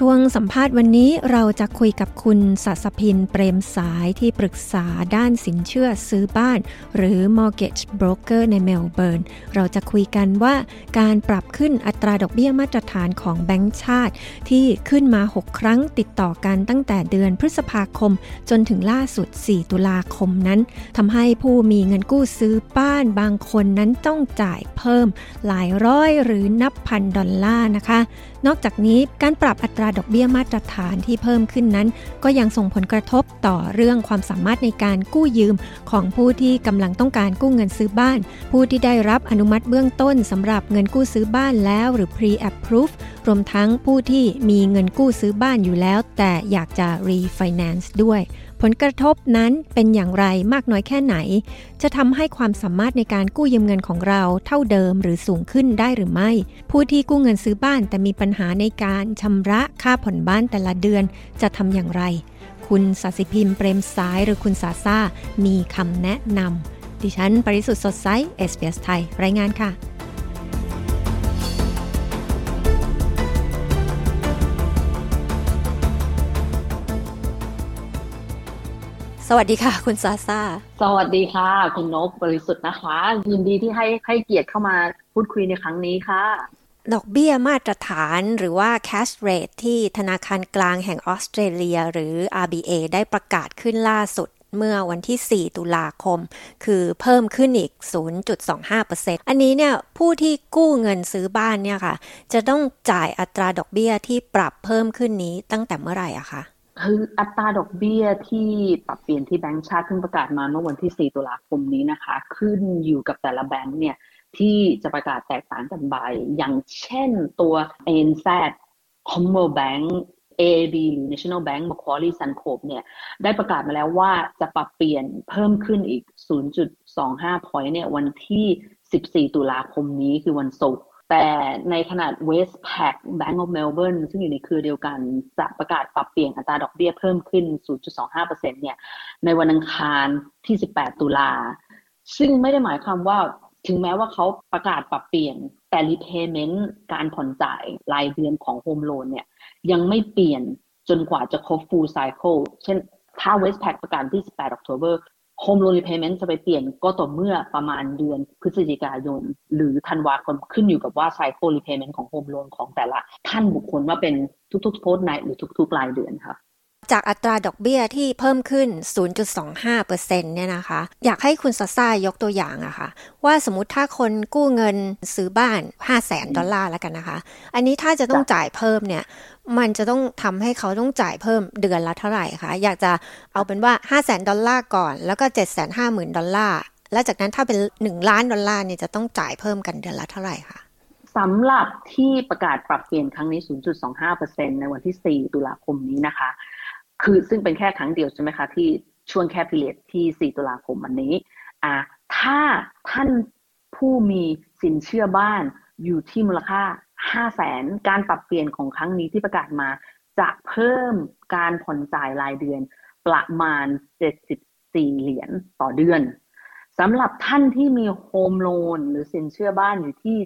ช่วงสัมภาษณ์วันนี้เราจะคุยกับคุณสัสพินเปรมสายที่ปรึกษาด้านสินเชื่อซื้อบ้าน หรือ mortgage broker ในเมลเบิร์น เราจะคุยกันว่าการปรับขึ้นอัตราดอกเบี้ยมาตรฐานของแบงก์ชาติ ที่ขึ้นมา 6 ครั้งติดต่อกันตั้งแต่เดือนพฤษภาคม จนถึงล่าสุด 4 ตุลาคมนั้นทำให้ผู้มีเงินกู้ซื้อบ้านบางคนนั้นต้องจ่ายเพิ่ม หลายร้อยหรือนับพันดอลลาร์นะคะ นอกจากนี้การปรับอัตราดอกเบี้ยมาตรฐานที่เพิ่มขึ้นนั้น ก็ยังส่งผลกระทบต่อเรื่องความสามารถในการกู้ยืม ของผู้ที่กำลังต้องการกู้เงินซื้อบ้าน ผู้ที่ได้รับอนุมัติเบื้องต้นสำหรับเงินกู้ซื้อบ้านแล้วหรือ pre-approve รวมทั้งผู้ที่มีเงินกู้ซื้อบ้านอยู่แล้ว แต่อยากจะ refinance ด้วย ผลกระทบนั้นเป็นอย่างไรมากน้อยแค่ไหน จะทำให้ความสามารถในการกู้ยืมเงินของเราเท่าเดิมหรือสูงขึ้นได้หรือไม่ ผู้ที่กู้เงินซื้อบ้านแต่มีปัญหาในการชำระค่าผ่อนบ้านแต่ละเดือนจะทำอย่างไร คุณสาสิพิมพ์เปรมสายหรือคุณสาซ่ามีคำแนะนำดิฉันปริสุทธ์สดใสเอสเสไทย รายงานค่ะ สวัสดีค่ะ คุณซาซาสวัสดีค่ะ คุณนกบริสุทธิ์นะคะ ยินดีที่ให้ให้เกียรติเข้ามาพูดคุยในครั้งนี้ค่ะ ดอกเบี้ยมาตรฐานหรือว่า cash rate ที่ธนาคารกลางแห่งออสเตรเลีย หรือ RBA ได้ประกาศขึ้นล่าสุดเมื่อวันที่ 4 ตุลาคม คือเพิ่มขึ้นอีก 0.25%อันนี้เนี่ยผู้ที่กู้เงินซื้อบ้านเนี่ยค่ะ จะต้องจ่ายอัตราดอกเบี้ยที่ปรับเพิ่มขึ้นนี้ตั้งแต่เมื่อไหร่อะคะ คืออัตราดอกเบี้ยที่ปรับเปลี่ยนที่แบงก์ชาติเพิ่งประกาศมาเมื่อวันที่ 4 ตุลาคมนี้นะคะ ขึ้นอยู่กับแต่ละแบงก์เนี่ยที่จะประกาศแตกต่างกันไปอย่างเช่นตัว ANZ Commonwealth Bank AAB หรือ National Bank Macquarie Suncorp เนี่ยได้ประกาศมาแล้วว่าจะปรับเปลี่ยนเพิ่มขึ้นอีก 0.25 point เนี่ยวันที่ 14 ตุลาคมนี้คือวันศุกร์ แต่ในขนาด Westpac Bank of Melbourne ซึ่งอยู่ในเครือเดียวกันจะประกาศปรับเปลี่ยนอัตราดอกเบี้ยเพิ่มขึ้น 0.25%เนี่ยในวันอังคารที่ 18 ตุลา ซึ่งไม่ได้หมายความว่าถึงแม้ว่าเขาประกาศปรับเปลี่ยนแต่ repayment การผ่อนจ่ายรายเดือนของ home loan เนี่ยยังไม่เปลี่ยนจนกว่าจะครบ full cycle เช่นถ้า Westpac ประกาศที่ 18 October home loan repayment จะไปเปลี่ยนก็ต่อเมื่อประมาณเดือนพฤศจิกายน หรือธันวาคมขึ้นอยู่กับว่า cycle repayment ของ home loan ของแต่ละท่านบุคคลว่าเป็นทุกๆ fortnight หรือทุกๆรายเดือนค่ะ จากอัตราดอกเบี้ยที่เพิ่มขึ้น 0.25%เนี่ยนะคะ อยากให้คุณซาซ่ายกตัวอย่างอะค่ะ ว่าสมมติถ้าคนกู้เงินซื้อบ้าน 5 0 0แสนดอลลาร์แล้วกันนะคะ อันนี้ถ้าจะต้องจ่ายเพิ่มเนี่ย มันจะต้องทำให้เขาต้องจ่ายเพิ่มเดือนละเท่าไหร่คะ อยากจะเอาเป็นว่า 5 0 0แสนดอลลาร์ก่อน แล้วก็7 5 0 0 0 0ดอลลาร์ แล้วจากนั้นถ้าเป็น 1 ล้านดอลลาร์เนี่ยจะต้องจ่ายเพิ่มกันเดือนละเท่าไหร่คะสำหรับที่ประกาศปรับเปลี่ยนครั้งนี้ 0.25%ในวันที่ 4 ตุลาคมนี้นะคะ คือซึ่งเป็นแค่ครั้งเดียวใช่ไหมคะที่ช่วงแค่พิเรดที่4ตุลาคมวันนี้อ่าถ้าท่านผู้มีสินเชื่อบ้านอยู่ที่มูลค่า5 0 0แสนการปรับเปลี่ยนของครั้งนี้ที่ประกาศมา จะเพิ่มการผ่อนจ่ายรายเดือนประมาณ 74 เหรียญต่อเดือนสำหรับท่านที่มีโฮมโลนหรือสินเชื่อบ้านอยู่ที่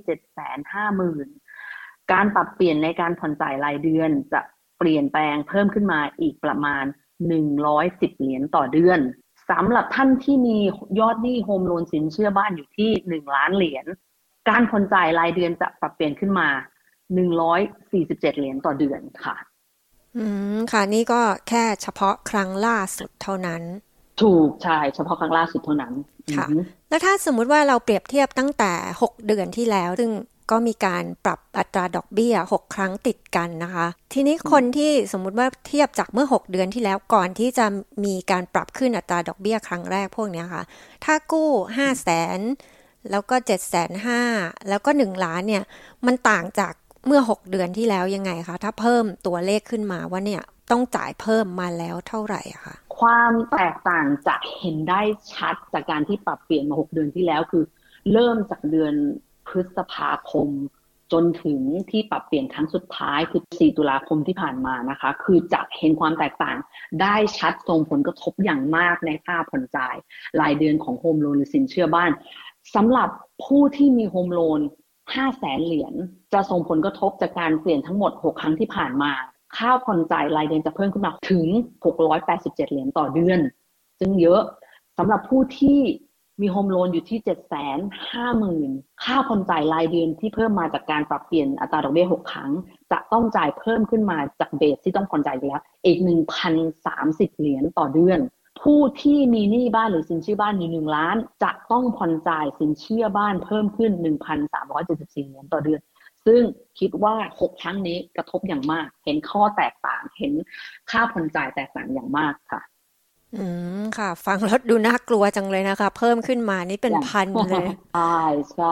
750,000 การปรับเปลี่ยนในการผ่อนจ่ายรายเดือนจะ เปลี่ยนแปลงเพิ่มขึ้นมาอีกประมาณ 110 เหรียญต่อเดือนสำหรับท่านที่มียอดหนี้โฮมโลนสินเชื่อบ้านอยู่ที่ 1 ล้านเหรียญการผ่อนจ่ายรายเดือนจะปรับเปลี่ยนขึ้นมา 147 เหรียญต่อเดือนค่ะ อืม ค่ะ นี่ก็แค่เฉพาะครั้งล่าสุดเท่านั้น ถูก ใช่ เฉพาะครั้งล่าสุดเท่านั้น ค่ะ แล้วถ้าสมมุติว่าเราเปรียบเทียบตั้งแต่ 6 เดือนที่แล้ว ซึ่ง ก็มีการปรับอัตราดอกเบี้ย 6 ครั้งติดกันนะคะ ทีนี้คนที่สมมุติว่าเทียบจากเมื่อ 6 เดือนที่แล้วก่อนที่จะมีการปรับขึ้นอัตราดอกเบี้ยครั้งแรกพวกนี้ค่ะ ถ้ากู้5 0 0แสนแล้วก็7 5 0 0 0แล้วก็ 1 ล้านเนี่ย มันต่างจากเมื่อ 6 เดือนที่แล้วยังไงคะ ถ้าเพิ่มตัวเลขขึ้นมาว่าเนี่ยต้องจ่ายเพิ่มมาแล้วเท่าไหร่คะความแตกต่างจะเห็นได้ชัดจากการที่ปรับเปลี่ยนมา 6 เดือนที่แล้วคือ เริ่มจากเดือน พฤษภาคม จนถึงที่ปรับเปลี่ยนครั้งสุดท้ายคือ 4 ตุลาคมที่ผ่านมานะคะ คือจะเห็นความแตกต่างได้ชัดส่งผลกระทบอย่างมากในค่าผ่อนจ่าย รายเดือนของ home loan หรือสินเชื่อบ้านสำหรับผู้ที่มี home loan 5แสนเหรียญจะส่งผลกระทบจากการเปลี่ยนทั้งหมด 6 ครั้งที่ผ่านมาค่าผ่อนจ่ายรายเดือนจะเพิ่มขึ้นมาถึง 687 เหรียญต่อเดือน ซึ่งเยอะสำหรับผู้ที่ มีโฮมโลนอยู่ที่เจ็ดแสนห้าหมื่นค่าผ่อนจ่ายรายเดือนที่เพิ่มมาจากการปรับเปลี่ยนอัตราดอกเบี้ยหกครั้ง จะต้องจ่ายเพิ่มขึ้นมาจากเบสที่ต้องผ่อนจ่ายแล้วอีกหนึ่งพันสามสิบเหรียญต่อเดือน ผู้ที่มีหนี้บ้านหรือสินเชื่อบ้านอยู่หนึ่งล้าน จะต้องผ่อนจ่ายสินเชื่อบ้านเพิ่มขึ้นหนึ่งพันสามร้อยเจ็ดสิบสี่เหรียญต่อเดือน ซึ่งคิดว่าหกครั้งนี้กระทบอย่างมาก เห็นข้อแตกต่างเห็นค่าผ่อนจ่ายแตกต่างอย่างมากค่ะ อืมค่ะ ฟังแล้วดูน่ากลัวจังเลยนะคะ เพิ่มขึ้นมานี่เป็นพันเลยใช่ใช่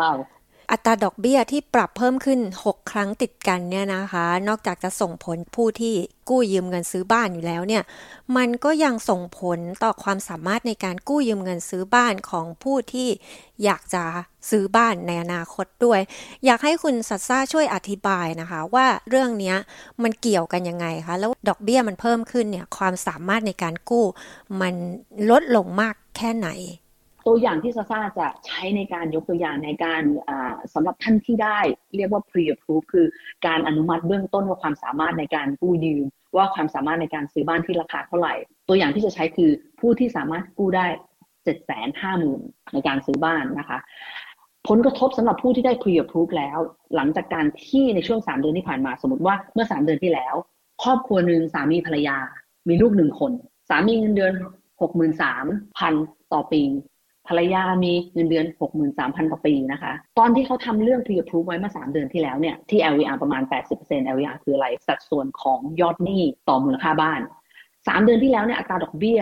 อัตราดอกเบี้ยที่ปรับเพิ่มขึ้น 6 ครั้งติดกันเนี่ยนะคะ นอกจากจะส่งผลผู้ที่กู้ยืมเงินซื้อบ้านอยู่แล้วเนี่ย มันก็ยังส่งผลต่อความสามารถในการกู้ยืมเงินซื้อบ้านของผู้ที่อยากจะซื้อบ้านในอนาคตด้วย อยากให้คุณสัตซ่าช่วยอธิบายนะคะ ว่าเรื่องนี้มันเกี่ยวกันยังไงคะ แล้วดอกเบี้ยมันเพิ่มขึ้นเนี่ยความสามารถในการกู้ มันลดลงมากแค่ไหน ตัวอย่างที่ซาซาจะใช้ในการยกตัวอย่างในการสำหรับท่านที่ได้ เรียกว่า pre-approve คือการอนุมัติเบื้องต้นว่าความสามารถในการกู้ยืม ว่าความสามารถในการซื้อบ้านที่ราคาเท่าไหร่ ตัวอย่างที่จะใช้คือผู้ที่สามารถกู้ได้เจ็ดแสนห้าหมื่นในการซื้อบ้านนะคะ ผลกระทบสำหรับผู้ที่ได้ pre-approve แล้ว หลังจากการที่ในช่วงสามเดือนที่ผ่านมาสมมติว่าเมื่อสามเดือนที่แล้ว ครอบครัวหนึ่งสามีภรรยา มีลูกหนึ่งคน สามีเงินเดือนหกหมื่นสามพันต่อปี ภรรยามีเงินเดือน 63,000ต่อปีนะคะ ตอนที่เขาทำเรื่อง pre approve ไว้เมื่อ3เดือนที่แล้วเนี่ยที่ LVR ประมาณ 80% LVR คืออะไรสัดส่วนของยอดหนี้ต่อมูลค่าบ้าน 3 เดือนที่แล้วเนี่ยอัตราดอกเบี้ย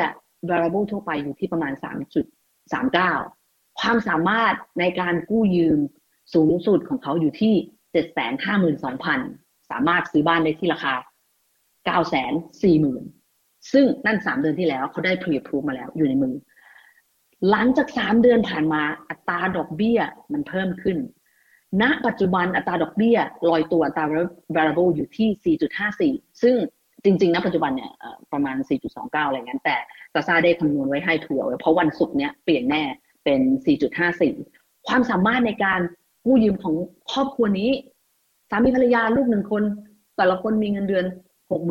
variable ทั่วไปอยู่ที่ประมาณ 3.39 ความสามารถในการกู้ยืมสูงสุดของเขาอยู่ที่ 752,000 สามารถซื้อบ้านได้ที่ราคา 940,000 ซึ่งนั่น 3 เดือนที่แล้วเขาได้ pre approve มาแล้วอยู่ในมือ หลังจากสามเดือนผ่านมาอัตราดอกเบี้ยมันเพิ่มขึ้น ณ ปัจจุบันอัตราดอกเบี้ยลอยตัวอัตรา variable อยู่ที่ 4.54 ซึ่งจริงๆ ณ ปัจจุบันเนี่ยประมาณ 4.29 อะไรเงี้ยแต่ซาซาได้คำนวณไว้ให้ถั่วเพราะวันศุกร์เนี้ยเปลี่ยนแน่เป็น 4.54 ความสามารถในการกู้ยืมของครอบครัวนี้ สามีภรรยาลูกหนึ่งคน แต่ละคนมีเงินเดือน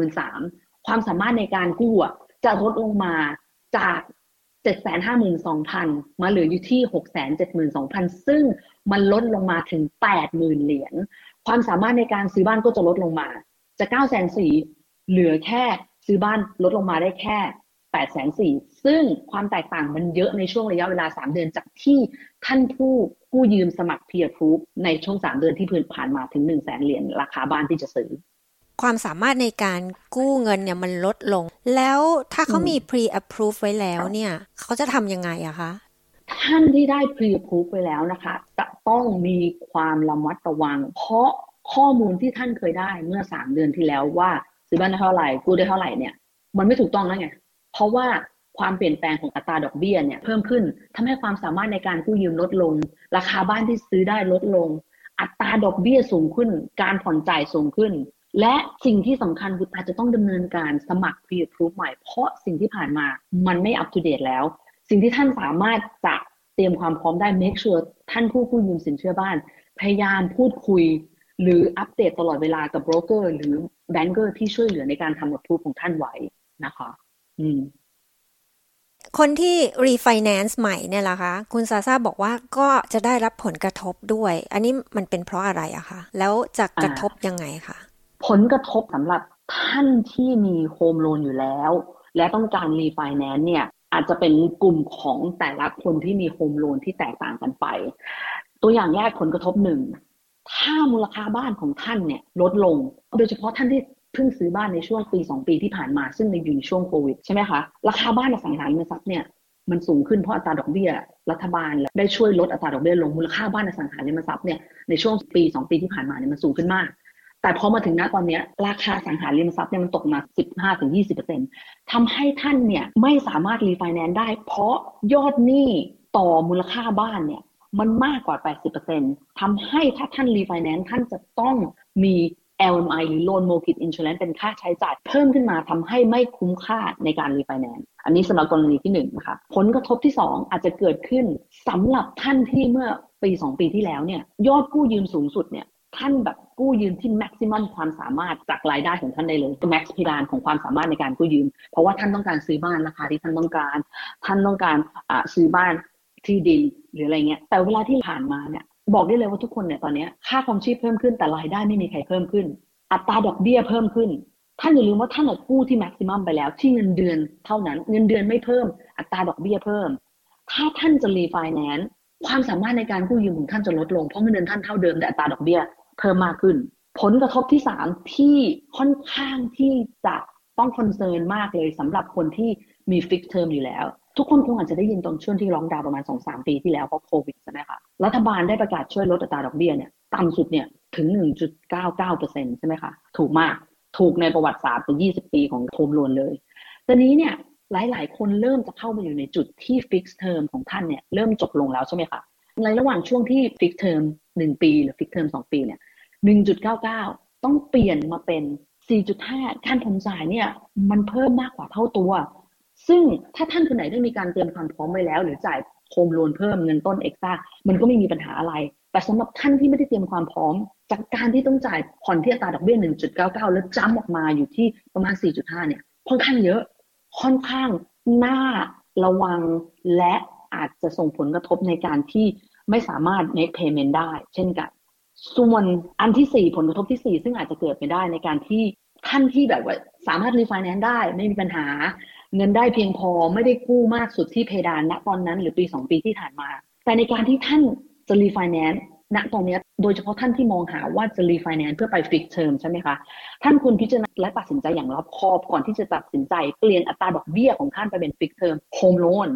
63,000 ความสามารถในการกู้จะลดลงมาจาก เจ็ดแสนห้าหมื่นสองพันมาเหลืออยู่ที่หกแสนเจ็ดหมื่นสองพันซึ่งมันลดลงมาถึงแปดหมื่นเหรียญ ความสามารถในการซื้อบ้านก็จะลดลงมาจะเก้าแสนสี่เหลือแค่ซื้อบ้านลดลงมาได้แค่แปดแสนสี่ซึ่งความแตกต่างมันเยอะในช่วงระยะเวลาสามเดือนจากที่ท่านผู้กู้ยืมสมัครเพียร์พูในช่วงสามเดือนที่ผ่านมาถึงหนึ่งแสนเหรียญราคาบ้านที่จะซื้อ ความสามารถในการกู้เงินเนี่ยมันลดลง แล้วถ้าเขามี pre approve ไว้แล้วเนี่ย เขาจะทำยังไงอะคะท่านที่ได้ pre approve ไว้แล้วนะคะ จะต้องมีความระมัดระวัง เพราะข้อมูลที่ท่านเคยได้เมื่อสามเดือนที่แล้วว่าซื้อบ้านได้เท่าไหร่กู้ได้เท่าไหร่เนี่ย มันไม่ถูกต้องแล้วไงเพราะว่าความเปลี่ยนแปลงของอัตราดอกเบี้ยเนี่ยเพิ่มขึ้นทำให้ความสามารถในการกู้ยืมลดลง ราคาบ้านที่ซื้อได้ลดลง อัตราดอกเบี้ยสูงขึ้น การผ่อนจ่ายสูงขึ้น และสิ่งที่สำคัญคืออาจจะต้องดำเนินการสมัคร pre approve ใหม่ เพราะสิ่งที่ผ่านมามันไม่ up to date แล้ว สิ่งที่ท่านสามารถจะเตรียมความพร้อมได้ make sure ท่านผู้กู้ยืมสินเชื่อบ้าน พยายามพูดคุย หรืออัปเดตตลอดเวลากับโบรกเกอร์หรือ banker ที่ช่วยเหลือในการทำ approve ของท่านไว้นะคะ อืมคนที่รีไฟแนนซ์ใหม่เนี่ยล่ะคะ คุณซาซาบอกว่าก็จะได้รับผลกระทบด้วย อันนี้มันเป็นเพราะอะไรอะคะ แล้วจะกระทบยังไงคะ ผลกระทบสำหรับท่านที่มี home loan อยู่แล้ว และต้องการรีไฟแนนซ์เนี่ยอาจจะเป็นกลุ่มของแต่ละคนที่มี home loan ที่แตกต่างกันไป ตัวอย่างแรกผลกระทบหนึ่งถ้ามูลค่าบ้านของท่านเนี่ยลดลง โดยเฉพาะท่านที่เพิ่งซื้อบ้านในช่วงปีสองปีที่ผ่านมาซึ่งในอยู่ในช่วงโควิดใช่ไหมคะราคาบ้านอสังหาริมทรัพย์เนี่ยมันสูงขึ้นเพราะอัตราดอกเบี้ย รัฐบาลได้ช่วยลดอัตราดอกเบี้ยลงมูลค่าบ้านอสังหาริมทรัพย์เนี่ยในช่วงปีสองปีที่ผ่านมาเนี่ยมันสูงขึ้นมาก แต่พอมาถึงณตอนนี้ราคาอสังหาริมทรัพย์เนี่ยมันตกมา 15-20%ทำให้ท่านเนี่ยไม่สามารถรีไฟแนนซ์ได้ เพราะยอดหนี้ต่อมูลค่าบ้านเนี่ยมันมากกว่า 80%ทำให้ถ้าท่านรีไฟแนนซ์ท่านจะต้องมี LMI หรือ Loan Mortgage Insurance เป็นค่าใช้จ่ายเพิ่มขึ้นมาทำให้ไม่คุ้มค่าในการรีไฟแนนซ์อันนี้สำหรับกรณีที่1นนะคะผลกระทบที่ 2 อาจจะเกิดขึ้นสำหรับท่านที่เมื่อปี 2 ปีที่แล้วเนี่ยยอดกู้ยืมสูงสุดเนี่ย ท่านแบบกู้ยืมที่แม็กซิมัมความสามารถจากรายได้ของท่านได้เลยแม็กซ์พิดานของความสามารถในการกู้ยืม เพราะว่าท่านต้องการซื้อบ้านราคาที่ท่านต้องการ ท่านต้องการซื้อบ้านที่ดินหรืออะไรเงี้ย แต่เวลาที่ผ่านมาเนี่ยบอกได้เลยว่าทุกคนเนี่ยตอนนี้ค่าครองชีพเพิ่มขึ้นแต่รายได้ไม่มีใครเพิ่มขึ้น อัตราดอกเบี้ยเพิ่มขึ้น ท่านอย่าลืมว่าท่านกู้ที่แม็กซิมัมไปแล้ว ที่เงินเดือนเท่านั้น เงินเดือนไม่เพิ่ม อัตราดอกเบี้ยเพิ่ม ถ้าท่านจะรีไฟแนนซ์ความสามารถในการกู้ยืมของท่านจะลดลงเพราะเงินเดือนท่านเท่าเดิมแต่อัตราดอกเบี้ย เพิ่มมากขึ้น ผลกระทบที่สามที่ค่อนข้างที่จะต้อง concern มากเลยสำหรับคนที่มี fixed term อยู่แล้ว ทุกคนคงอาจจะได้ยินตอนช่วงที่ล็อกดาวน์ประมาณสองสามปีที่แล้วเพราะโควิดใช่ไหมคะรัฐบาลได้ประกาศช่วยลดอัตราดอกเบี้ยเนี่ยต่ำสุดเนี่ยถึง 1.99%ใช่ไหมคะ ถูกมาก ถูกในประวัติศาสตร์เป็น20 ปีของ home loan เลย ตอนนี้เนี่ยหลาย ๆ คนเริ่มจะเข้ามาอยู่ในจุดที่ fixed term ของท่านเนี่ยเริ่มจบลงแล้วใช่ไหมคะ ในระหว่างช่วงที่ fixed term 1ปี หรือ fixed term 2ปีเนี่ย1.99ต้องเปลี่ยนมาเป็น4.5การผ่อนจ่ายเนี่ยมันเพิ่มมากกว่าเท่าตัว ซึ่งถ้าท่านคนไหนได้มีการเตรียมความพร้อมไว้แล้ว หรือจ่าย home loan เพิ่มเงินต้นเอ็กซ์ต้ามันก็ไม่มีปัญหาอะไร แต่สำหรับท่านที่ไม่ได้เตรียมความพร้อม จากการที่ต้องจ่ายผ่อนที่อัตราดอกเบี้ย 1.99 แล้วจ้ำออกมาอยู่ที่ประมาณ 4.5 เนี่ยค่อนข้างเยอะ ค่อนข้างน่าระวังและ อาจจะส่งผลกระทบในการที่ไม่สามารถ make payment ได้ เช่นกัน ส่วนอันที่สี่ผลกระทบที่สี่ซึ่งอาจจะเกิดไปได้ในการที่ท่านที่แบบว่าสามารถรีไฟแนนซ์ได้ไม่มีปัญหา เงินได้เพียงพอไม่ได้กู้มากสุดที่เพดานณตอนนั้น หรือปีสองปีที่ผ่านมา แต่ในการที่ท่านจะรีไฟแนนซ์ณตรงนี้โดยเฉพาะท่านที่มองหาว่าจะรีไฟแนนซ์เพื่อไป fixed term ใช่ไหมคะท่านควรพิจารณาและตัดสินใจอย่างรอบคอบก่อนที่จะตัดสินใจเปลี่ยนอัตราดอกเบี้ยของท่านไปเป็น fixed term home loan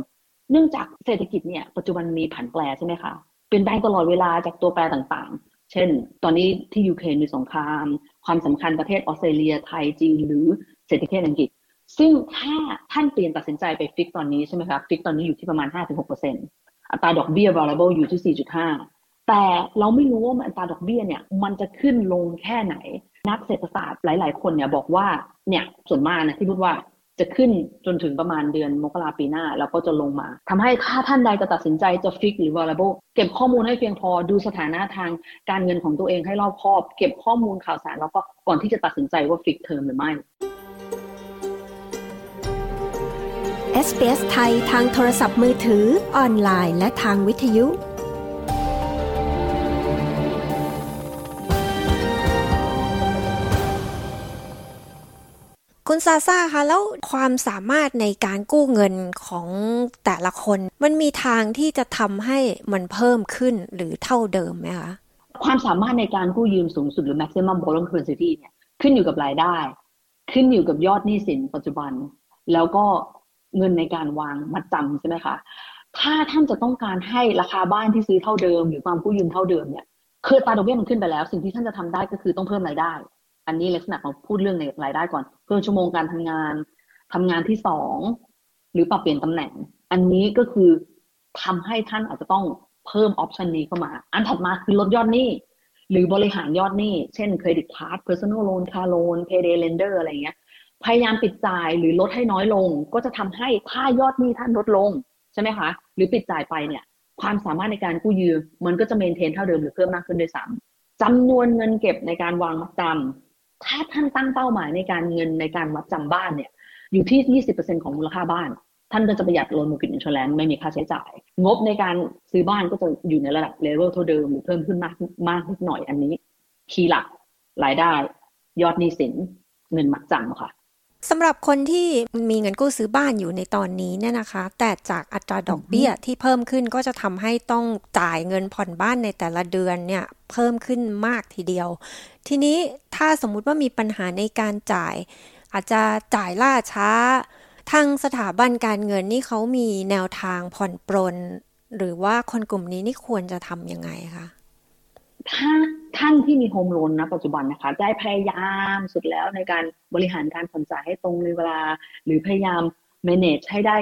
เนื่องจากเศรษฐกิจเนี่ยปัจจุบันมีผันแปรใช่ไหมคะเปลี่ยนแปลงตลอดเวลาจากตัวแปรต่างๆ เช่น ตอนนี้ที่ยูเครนมีสงคราม ความสำคัญประเทศออสเตรเลียไทยจีนหรือเศรษฐกิจอังกฤษ ซึ่งถ้าท่านเปลี่ยนตัดสินใจไป fix ตอนนี้ใช่ไหมครับ fix ตอนนี้อยู่ที่ประมาณ 5-6%อัตราดอกเบี้ย variable อยู่ที่ 4.5 แต่เราไม่รู้ว่าอัตราดอกเบี้ยเนี่ยมันจะขึ้นลงแค่ไหน นักเศรษฐศาสตร์หลาย ๆ คนเนี่ยบอกว่าเนี่ยส่วนมากนะที่พูดว่า จะขึ้นจนถึงประมาณเดือนมกราปีหน้า แล้วก็จะลงมาทำให้ถ้าท่านใดจะตัดสินใจจะ fix หรือ variable เก็บข้อมูลให้เพียงพอดูสถานะทางการเงินของตัวเองให้รอบคอบ เก็บข้อมูลข่าวสารแล้วก็ก่อนที่จะตัดสินใจว่าฟิกเทอมหรือไม่ SBS ไทยทางโทรศัพท์มือถือออนไลน์ และทางวิทยุ คุณซาซาคะแล้วความสามารถในการกู้เงินของแต่ละคน มันมีทางที่จะทำให้มันเพิ่มขึ้นหรือเท่าเดิมไหมคะความสามารถในการกู้ยืมสูงสุดหรือ maximum borrowing capacity เนี่ยขึ้นอยู่กับรายได้ ขึ้นอยู่กับยอดหนี้สินปัจจุบัน แล้วก็เงินในการวางมัดจำใช่ไหมคะถ้าท่านจะต้องการให้ราคาบ้านที่ซื้อเท่าเดิม หรือความกู้ยืมเท่าเดิมเนี่ยคือตาดอกเบี้ยมันขึ้นไปแล้ว สิ่งที่ท่านจะทำได้ก็คือต้องเพิ่มรายได้ อันนี้ลักษณะของพูดเรื่องในรายได้ก่อน เพิ่มชั่วโมงการทำงานทำงานที่สองหรือปรับเปลี่ยนตำแหน่ง อันนี้ก็คือทำให้ท่านอาจจะต้องเพิ่มออปชันนี้เข้ามา อันถัดมาคือลดยอดหนี้หรือบริหารยอดหนี้ เช่นเครดิตการ์ด personal loan car loan payday lender อะไรเงี้ย พยายามปิดจ่ายหรือลดให้น้อยลง ก็จะทำให้ถ้ายอดหนี้ท่านลดลงใช่ไหมคะ หรือปิดจ่ายไปเนี่ย ความสามารถในการกู้ยืมมันก็จะเมนเทนเท่าเดิมหรือเพิ่มมากขึ้นด้วยซ้ำจำนวนเงินเก็บในการวางมัดจำ ถ้าท่านตั้งเป้าหมายในการเงินในการวัดจำบ้านเนี่ย อยู่ที่ 20%ของมูลค่าบ้าน ท่านก็จะประหยัด loan mortgage insurance ไม่มีค่าใช้จ่าย งบในการซื้อบ้านก็จะอยู่ในระดับเลเวลเท่าเดิมหรือเพิ่มขึ้นมากมากนิดหน่อยอันนี้ key หลักรายได้ ยอดหนี้สินเงินมัดจำค่ะ สำหรับคนที่มีเงินกู้ซื้อบ้านอยู่ในตอนนี้เนี่ยนะคะ แต่จากอัตราดอกเบี้ยที่เพิ่มขึ้นก็จะทำให้ต้องจ่ายเงินผ่อนบ้านในแต่ละเดือนเนี่ยเพิ่มขึ้นมากทีเดียว ทีนี้ถ้าสมมุติว่ามีปัญหาในการจ่าย อาจจะจ่ายล่าช้า ทางสถาบันการเงินนี่เขามีแนวทางผ่อนปรน หรือว่าคนกลุ่มนี้นี่ควรจะทำยังไงคะ ถ้าท่านที่มีโฮมโลนนะปัจจุบันนะคะได้พยายามสุดแล้วในการบริหารการผ่อนจ่ายให้ตรงในเวลา หรือพยายาม manage ให้ได้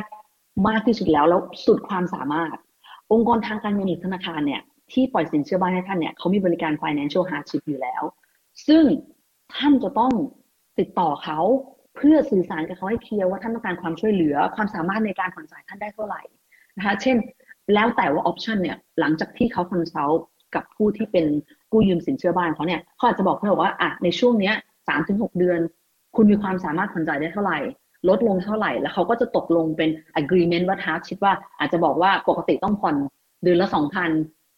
มากที่สุดแล้วแล้วสุดความสามารถ องค์กรทางการเงินหรือธนาคารเนี่ยที่ปล่อยสินเชื่อบ้านให้ท่านเนี่ยเขามีบริการ financial hardship อยู่แล้ว ซึ่งท่านจะต้องติดต่อเขาเพื่อสื่อสารกับเขาให้เคลียร์ว่าท่านต้องการความช่วยเหลือความสามารถในการผ่อนจ่ายท่านได้เท่าไหร่นะคะเช่น แล้วแต่ว่า option เนี่ยหลังจากที่เขา consult กับผู้ที่เป็นกู้ยืมสินเชื่อบ้านเขาเนี่ยเขาอาจจะบอกเขาบอกว่าอะในช่วงเนี้ยสามถึงหกเดือน คุณมีความสามารถผ่อนจ่ายได้เท่าไหร่ ลดลงเท่าไหร่ แล้วเขาก็จะตกลงเป็น agreement ว่าทาชิดว่าอาจจะบอกว่าปกติต้องผ่อนเดือนละสองพัน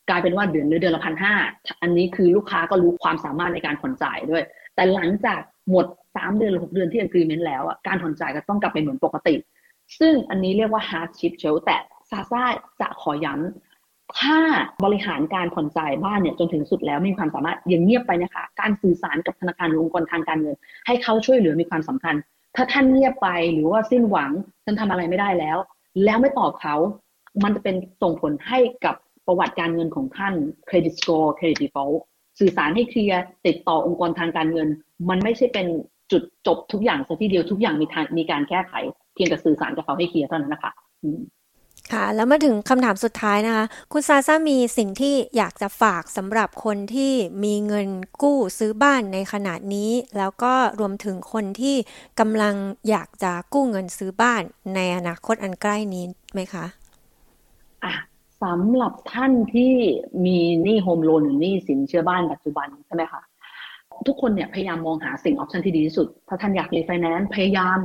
กลายเป็นว่าเดือนเดือนละพันห้าอันนี้คือลูกค้าก็รู้ความสามารถในการผ่อนจ่ายด้วย แต่หลังจากหมดสามเดือนหรือหกเดือนที่ agreement แล้วการผ่อนจ่ายก็ต้องกลับไปเหมือนปกติ ซึ่งอันนี้เรียกว่า hardship เชลแต่ซาซ่าจะขอย้ำ ถ้าบริหารการผ่อนจ่ายบ้านเนี่ยจนถึงสุดแล้วมีความสามารถยังเงียบไปนะคะ การสื่อสารกับธนาคารหรือองค์กรทางการเงิน ให้เขาช่วยเหลือมีความสำคัญ ถ้าท่านเงียบไปหรือว่าสิ้นหวังท่านทำอะไรไม่ได้แล้ว แล้วไม่ตอบเขา มันจะเป็นส่งผลให้กับประวัติการเงินของท่าน credit score credit default สื่อสารให้เคลียร์ติดต่อองค์กรทางการเงิน มันไม่ใช่เป็นจุดจบทุกอย่างซะทีเดียวทุกอย่างมีทางมีการแก้ไข เพียงแต่สื่อสารกับเขาให้เคลียร์เท่านั้นนะคะ ค่ะ แล้วมาถึงคำถามสุดท้ายนะคะ คุณซาซามีสิ่งที่อยากจะฝากสำหรับคนที่มีเงินกู้ซื้อบ้านในขณะนี้ แล้วก็รวมถึงคนที่กำลังอยากจะกู้เงินซื้อบ้านในอนาคตอันใกล้นี้ไหมคะอะสำหรับท่านที่มีหนี้ home loan หรือหนี้สินเชื่อบ้านปัจจุบันใช่ไหมคะทุกคนเนี่ยพยายามมองหาสิ่ง option ที่ดีที่สุด ถ้าท่านอยากรีไฟแนนซ์พยายาม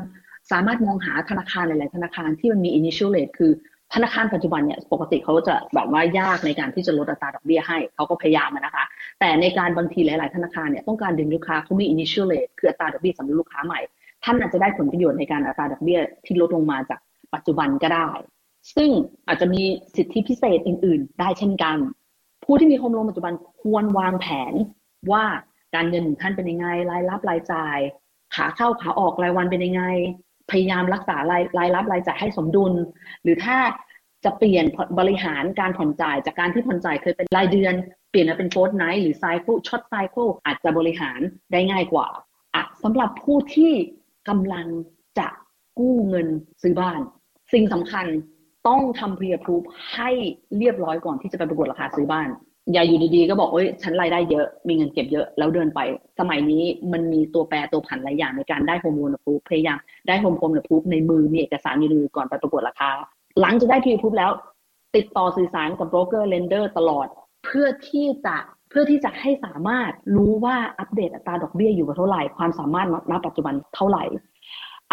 สามารถมองหาธนาคารหลาย ๆ ธนาคารที่มันมี initial rate คือ ธนาคารปัจจุบันเนี่ยปกติเขาจะแบบว่ายากในการที่จะลดอัตราดอกเบี้ยให้เขาก็พยายามนะคะ แต่ในการบางทีหลาย ๆ ธนาคารเนี่ยต้องการดึงลูกค้าเขามี initial rate คืออัตราดอกเบี้ยสำหรับลูกค้าใหม่ ท่านอาจจะได้ผลประโยชน์ในการอัตราดอกเบี้ยที่ลดลงมาจากปัจจุบันก็ได้ ซึ่งอาจจะมีสิทธิพิเศษอื่น ๆ ได้เช่นกัน ผู้ที่มีโฮมโลนปัจจุบันควรวางแผนว่าการเงินท่านเป็นยังไงรายรับรายจ่าย ขาเข้าขาออกรายวันเป็นยังไง พยายามรักษารายรายรับรายจ่ายให้สมดุล หรือถ้าจะเปลี่ยนบริหารการผ่อนจ่ายจากการที่ผ่อนจ่ายเคยเป็นรายเดือน เปลี่ยนมาเป็น fortnight หรือ cycle short cycle อาจจะบริหารได้ง่ายกว่าอะสำหรับผู้ที่กำลังจะกู้เงินซื้อบ้าน สิ่งสำคัญต้องทำ pre-approve ให้เรียบร้อยก่อนที่จะไปประกวดราคาซื้อบ้าน อย่าอยู่ดีๆก็บอกเอ้ยฉันรายได้เยอะมีเงินเก็บเยอะแล้วเดินไป สมัยนี้มันมีตัวแปรตัวผันหลายอย่างในการได้ home loan approve พยายามได้ home loan approve ในมือมีเอกสารในมือก่อนไปประกวดราคา หลังจากได้พีพูฟแล้ว ติดต่อสื่อสารกับโบรกเกอร์ lender ตลอด เพื่อที่จะเพื่อที่จะให้สามารถรู้ว่าอัปเดตอัตราดอกเบี้ยอยู่กับเท่าไหร่ความสามารถณปัจจุบันเท่าไหร่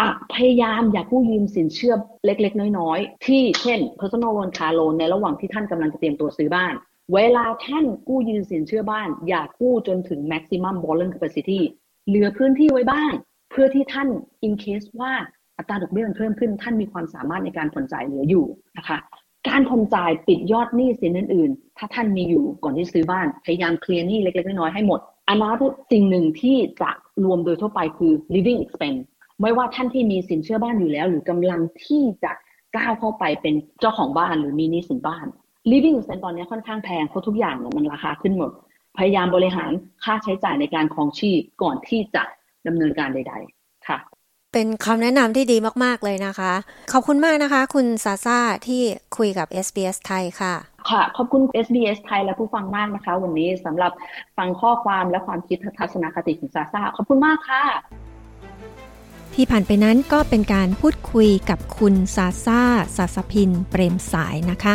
อะพยายามอย่ากู้ยืมสินเชื่อเล็ก ๆ น้อย ๆ ที่เช่น personal loan car loan ในระหว่างที่ท่านกำลังจะเตรียมตัวซื้อบ้าน เวลาท่านกู้ยืมสินเชื่อบ้าน อย่ากู้จนถึง maximum borrowing capacity เหลือพื้นที่ไว้บ้าง เพื่อที่ท่าน in case ว่าอัตราดอกเบี้ยมันเพิ่มขึ้น ท่านมีความสามารถในการผ่อนจ่ายเหลืออยู่นะคะการผ่อนจ่ายปิดยอดหนี้สินอื่น ๆ ถ้าท่านมีอยู่ก่อนที่ซื้อบ้าน พยายามเคลียร์หนี้เล็ก ๆ น้อยๆให้หมดอันนั้นสิ่งหนึ่งที่จะรวมโดยทั่วไปคือ living expense ไม่ว่าท่านที่มีสินเชื่อบ้านอยู่แล้ว หรือกำลังที่จะก้าวเข้าไปเป็นเจ้าของบ้านหรือมีหนี้สินบ้าน living expense ตอนนี้ค่อนข้างแพงเพราะทุกอย่างเนี่ยมันราคาขึ้นหมด พยายามบริหารค่าใช้จ่ายในการครองชีพก่อนที่จะดำเนินการใด ๆ ค่ะ เป็นคำแนะนำที่ดีมาก ๆ เลยนะคะ ขอบคุณมากนะคะ คุณซาซาที่คุยกับ SBS ไทยค่ะ ค่ะ ขอบคุณ SBS ไทยและผู้ฟังมากนะคะ วันนี้สำหรับฟังข้อความและความคิดทัศนคติของซาซาขอบคุณมากค่ะที่ผ่านไปนั้นก็เป็นการพูดคุยกับคุณซาซาซาสพิน เปรมสายนะคะ